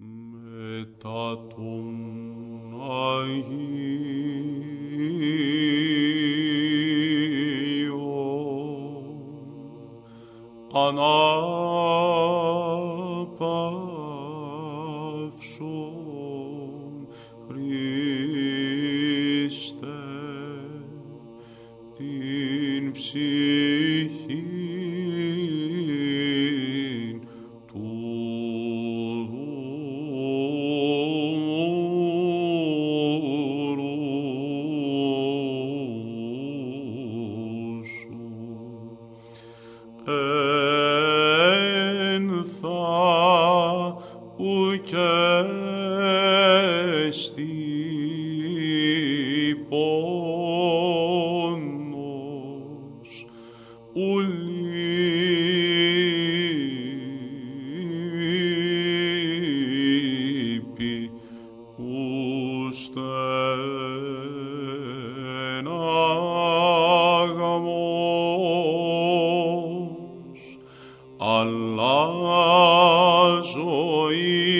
μετά τον Αγίο ανάπαυσον Χριστέ την ψυχή εν θα ουκέστη πόνος ουλίπη Αλλά ζωή